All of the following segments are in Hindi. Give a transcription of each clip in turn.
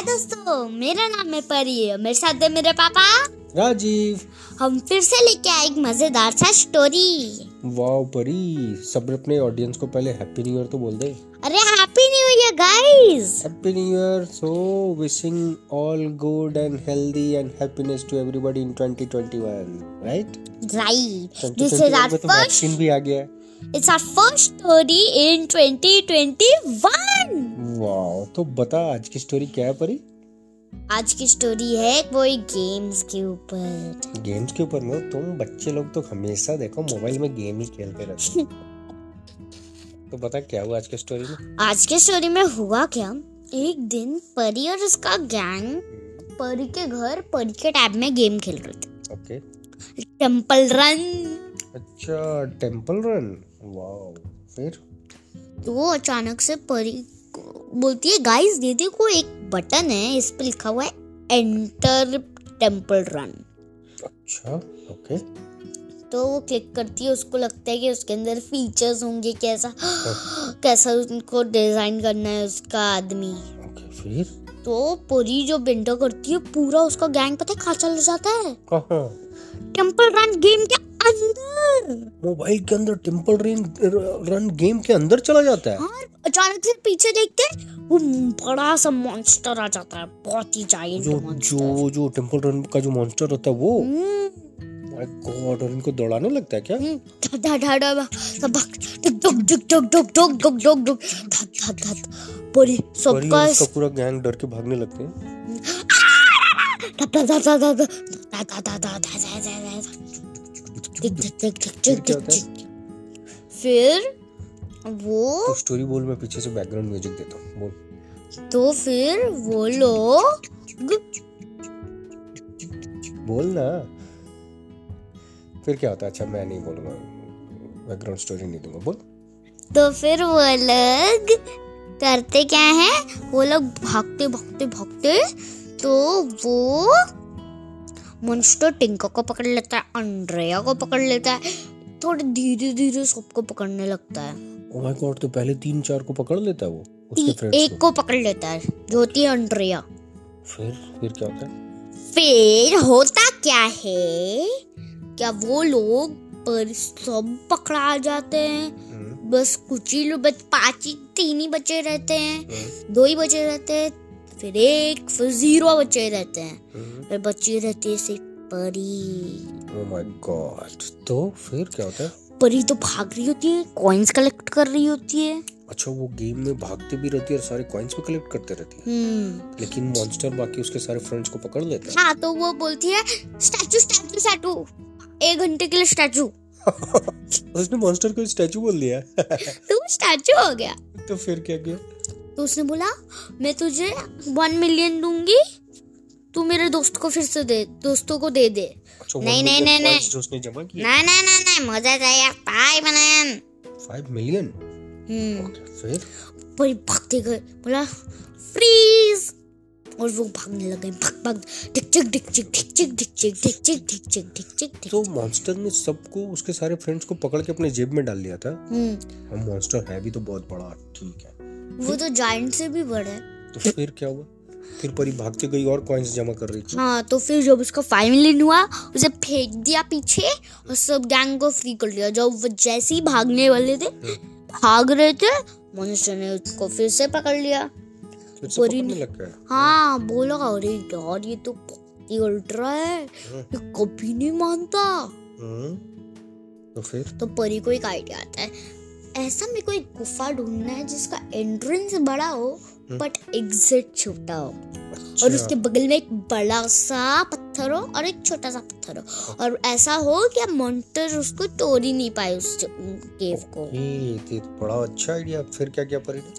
हाय दोस्तों मेरा नाम है परी और मेरे साथ है मेरे पापा। राजीव। हम फिर से लेके आए एक मज़ेदार सा स्टोरी वाओ परी सब अपने ऑडियंस को पहले हैप्पी न्यू ईयर तो बोल दे। अरे happy new year guys happy new year so wishing all good and healthy and happiness to everybody in 2021 right right this is our first भी आ गया है। It's our first story in 2021 wow तो बता आज की स्टोरी क्या है परी? आज की स्टोरी है कोई गेम्स के ऊपर। गेम्स के ऊपर में तुम बच्चे लोग तो हमेशा देखो मोबाइल में गेम ही खेलते रहते हो। तो बता क्या हुआ आज की स्टोरी में? आज के स्टोरी में हुआ क्या? एक दिन परी और उसका गैंग परी के घर परी के टैब में गेम खेल रहे थे। ओके टेंपल रन अच्छा टेंपल रन वाओ फिर? तो वो अचानक से परी बोलती है गाइस ये देखो एक बटन है इस पे लिखा हुआ है एंटर टेंपल रन अच्छा ओके तो वो क्लिक करती है उसको लगता है कि उसके अंदर फीचर्स होंगे कैसा कैसा उनको डिज़ाइन करना है उसका आदमी। ओके फिर? तो पूरी जो बिंडो करती है पूरा उसका गैंग पता है कहाँ चला जाता है? कहाँ? टेंपल रन गेम के अंदर मोबाइल के अंदर टेंपल रन रन गेम के अंदर चला जाता है और अचानक से पीछे देखते हैं, वो बड़ा सा मॉन्स्टर आ जाता है बहुत ही जो जायंट जो जो टेंपल रन का जो मॉन्स्टर होता है वो माय गॉड और इनको दौड़ाने लगता है क्या धा धा धा धा सब डुक डुक डुक डुक डुक डुक डुक डुक डुक धत धत धत पूरी सबका उसका पूरा गैंग डर के भागने लगते हैं धत धत धत धत धत धत धत धत धत धत फिर वो तो स्टोरी बोल मैं पीछे से बैकग्राउंड म्यूज़िक देता हूँ बोल। तो फिर वो लोग बोल ना। फिर क्या होता है? अच्छा मैं नहीं बोलूँगा। बैकग्राउंड स्टोरी नहीं दूँगा बोल। तो फिर वो लोग करते क्या है? वो लोग भागते भागते भागते तो वो मॉन्स्टर टिंका को पकड़ लेता है अंड्रेया को पकड़ लेता है थोड़े धीरे धीरे सबको पकड़ने लगता है। माय गॉड तो पहले तीन चार को पकड़ लेता है वो उसके फ्रेंड्स एक को? पकड़ लेता है जो होती है अंड्रेया। फिर फिर क्या होता है? फिर होता क्या है? क्या वो लोग पर सब पकड़ा जाते हैं? हम्म, बस कुछ ही लोग पाँच ही तीन ही बचे रहते हैं। हम्म, दो ही बचे रहते हैं फिर एक फिर ज़ीरो बचे रहते हैं। हम्म। फिर बची रहती है सिर्फ़ परी। ओ माय गॉड तो फिर क्या होता है? परी तो भाग रही होती है कॉइन्स कलेक्ट कर रही होती है। अच्छा वो गेम में भागती भी रहती है और सारे कॉइन्स भी कलेक्ट करते रहती है। हम्म। लेकिन मॉन्स्टर बाकी उसके सारे फ्रेंड्स को पकड़ लेता है। हाँ तो वो बोलती है स्टैचू स्टैचू स्टैचू एक घंटे के लिए स्टैचू उसने मॉन्स्टर को स्टैचू बोल दिया। तो स्टैचू हो गया। तो फिर क्या किया? तो उसने बोला मैं तुझे वन मिलियन दूँगी तू मेरे दोस्त को फिर से दे दोस्तों को दे दे. अच्छा नहीं, नहीं, नहीं, नहीं। जो उसने जमा किया ना ना ना ना मज़ा चाहिए फाइव मिलियन फाइव मिलियन हम्म। फिर परी भागते गए बोला फ्रीज और वो भागने लगे भाग भाग टिक चिक टिक चिक टिक चिक टिक चिक टिक चिक टिक चिक टिक चिक टिक तो मॉन्स्टर ने सबको उसके सारे फ्रेंड्स को पकड़ के अपने जेब में डाल लिया था? हम्म। हम मॉन्स्टर है भी तो बहुत बड़ा ठीक है। वो तो जायंट से भी बड़ा है। तो फिर क्या हुआ? फिर परी भागते गई और कॉइन्स जमा कर रही थी। हाँ तो फिर जब उसका फाइव मिलियन हुआ उसे फेंक दिया पीछे और सब गैंग को फ्री कर लिया। जब वो जैसे ही भागने वाले थे भाग रहे थे मनुष्य ने उसको फिर से पकड़ लिया। परी ने- हाँ बोला अरे यार ये तो बहुत ही अल्ट्रा है। ये कभी नहीं मानता। हम्म, तो फिर? तो परी को एक आइडिया आता है। ऐसा में कोई गुफा ढूंढना है जिसका एंट्रेंस बड़ा हो बट एग्जिट छोटा हो। और अच्छा, उसके बगल में एक बड़ा सा पत्थर हो और एक छोटा सा पत्थर हो। और ऐसा हो कि मॉन्टर उसको तोड़ ही नहीं पाए उस केव को। ये तो बड़ा अच्छा आइडिया फिर क्या क्या परी ने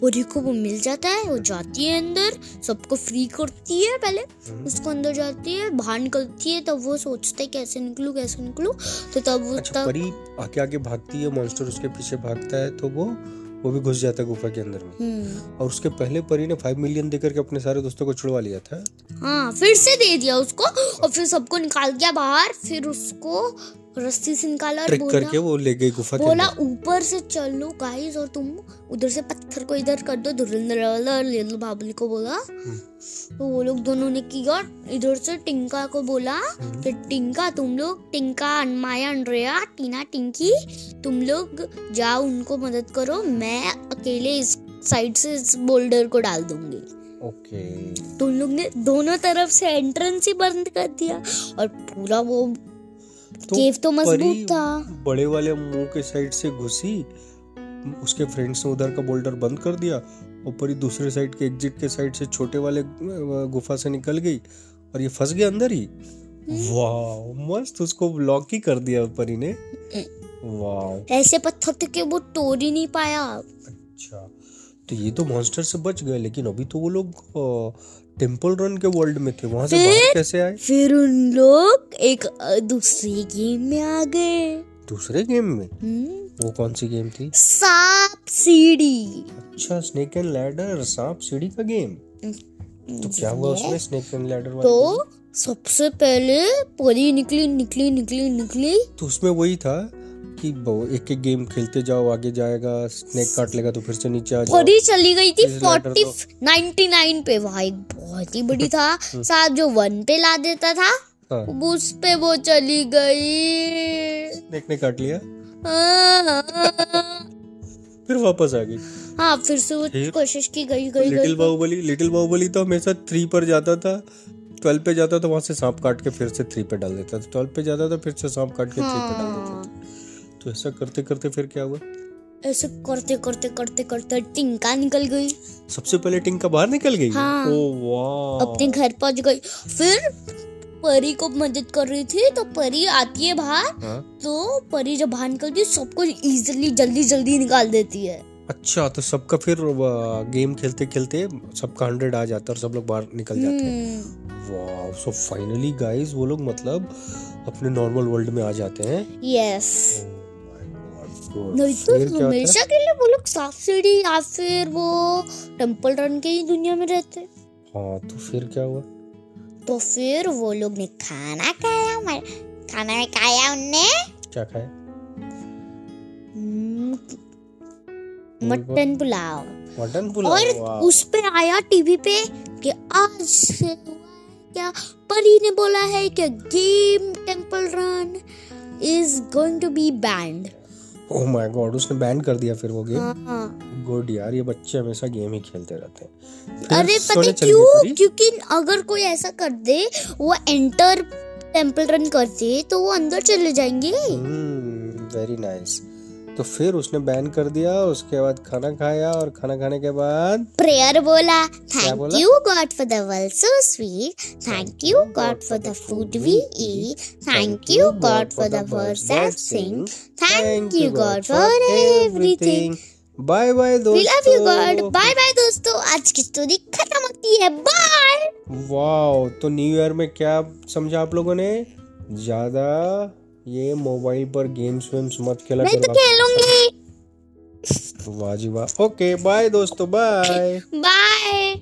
परी को वो मिल जाता है वो जाती है अंदर सबको फ्री करती है पहले हम्म। उसको अंदर जाती है बाहर निकलती है तब वो सोचता है कैसे निकलू कैसे निकलू तो तब वो अच्छा तब परी आगे आगे भागती है मॉन्स्टर उसके पीछे भागता है तो वो वो भी घुस जाता है गुफा के अंदर में। हम्म। और उसके पहले परी ने फाइव मिलियन देकर के अपने सारे दोस्तों को छुड़वा लिया था। हाँ फिर से दे दिया उसको और फिर सबको निकाल दिया बाहर। फिर उसको रस्सी से निकाला और ट्रिक बोला करके वो ले गई गुफा के बोला ऊपर से चलो गाइस और तुम उधर से पत्थर को इधर कर दो धुरंधर बाबली को बोला। हम्म। तो वो लोग दोनों ने किया इधर से टिंका को बोला। कि टिंका तुम लोग टिंका अनमाया अंड्रेया टीना टिंकी तुम लोग जाओ उनको मदद करो मैं अकेले इस साइड से इस बोल्डर को डाल दूँगी ओके तो उन लोग ने दोनों तरफ़ से एंट्रेंस ही बंद कर दिया और पूरा वो तो केव तो मज़बूत था बड़े वाले मुँह के साइड से घुसी उसके फ्रेंड्स ने उधर का बोल्डर बंद कर दिया और परी दूसरे साइड के एग्जिट के साइड से छोटे वाले गुफा से निकल गई और ये फंस गया अंदर ही। वाह मस्त उसको ब्लॉक ही कर दिया परी ने। वाह ऐसे पत्थर थे कि वो तोड़ ही नहीं पाया। अच्छा तो ये तो मॉन्स्टर से बच गए लेकिन अभी तो वो लोग टेंपल रन के वर्ल्ड में थे वहाँ से बाहर कैसे आए? फिर उन लोग एक दूसरे गेम में आ गए। दूसरे गेम में? हम्म, वो कौन सी गेम थी? सांप सीढ़ी। अच्छा स्नेक एंड लैडर सांप सीढ़ी का गेम तो क्या हुआ उसमें स्नेक एंड लैडर वाले तो सबसे पहले परी निकली निकली निकली निकली। तो उसमें वही था कि एक एक गेम खेलते जाओ आगे जाएगा स्नेक काट लेगा तो फिर से नीचे आ जाओ। चली गई थी फोर्टी नाइन्टी नाइन पे। भाई बहुत ही बड़ी था। साथ जो वन पे ला देता था हाँ। उस पे वो चली गई। स्नेक ने काट लिया। हाँ। फिर वापस आ गई। हाँ, फिर से वो कोशिश की गई गई लिटिल बाहुबली लिटिल बाहुबली तो हमेशा थ्री पर जाता था। ट्वेल्व पे जाता था वहाँ से सांप काट के फिर से थ्री पे डाल देता था। ट्वेल्व पे जाता था फिर से सांप काट के थ्री पे डाल देता हाँ। था तो ऐसा करते करते फिर क्या हुआ? ऐसे करते करते करते करते टिंका निकल गई। सबसे पहले टिंका बाहर निकल गई? हाँ। ओ वाह। अपने घर पहुँच गई। फिर परी को मदद कर रही थी तो परी आती है बाहर हाँ। तो परी जब बाहर निकलती है सबको इजिली जल्दी जल्दी निकाल देती है। अच्छा तो सबका फिर गेम खेलते खेलते सबका हंड्रेड आ जाता है और सब लोग बाहर निकल जाते हैं। वाह सो फाइनली गाइस वो लोग मतलब अपने नॉर्मल वर्ल्ड में आ जाते हैं। Yes Oh. नहीं तो? हमेशा के लिए वो लोग साफ़ सीढ़ी या फिर वो टेंपल रन के ही दुनिया में रहते हैं। हाँ तो फिर क्या हुआ? तो फिर वो लोग ने खाना खाया म- खाना में खाया उनने। क्या खाया? हम्म, मटन पुलाव। मटन पुलाव और उस पे आया टीवी पे कि आज से क्या परी ने बोला है कि game temple run is going to be banned oh my God उसने बैन कर दिया फिर वो गेम हाँ। गुड यार ये बच्चे हमेशा गेम ही खेलते रहते हैं। अरे पता क्यों? क्योंकि अगर कोई ऐसा कर दे वो एंटर टेंपल रन करते तो वो अंदर चले जाएँगे। वेरी नाइस तो फिर उसने बैन कर दिया उसके बाद खाना खाया और खाना खाने के बाद प्रेयर बोला thank you God for the world so sweet thank you God for the food we eat thank you God for the words that sing thank you God for everything bye bye दोस्तों we love you God bye bye दोस्तों. आज की स्टोरी खत्म होती है. बाय वाओ तो न्यू ईयर में क्या समझा आप लोगों ने? ज़्यादा ये मोबाइल पर गेम्स वेम्स मत खेला मैं तो खेलूँगी। वाह जी वाह। ओके बाय दोस्तों बाय बाय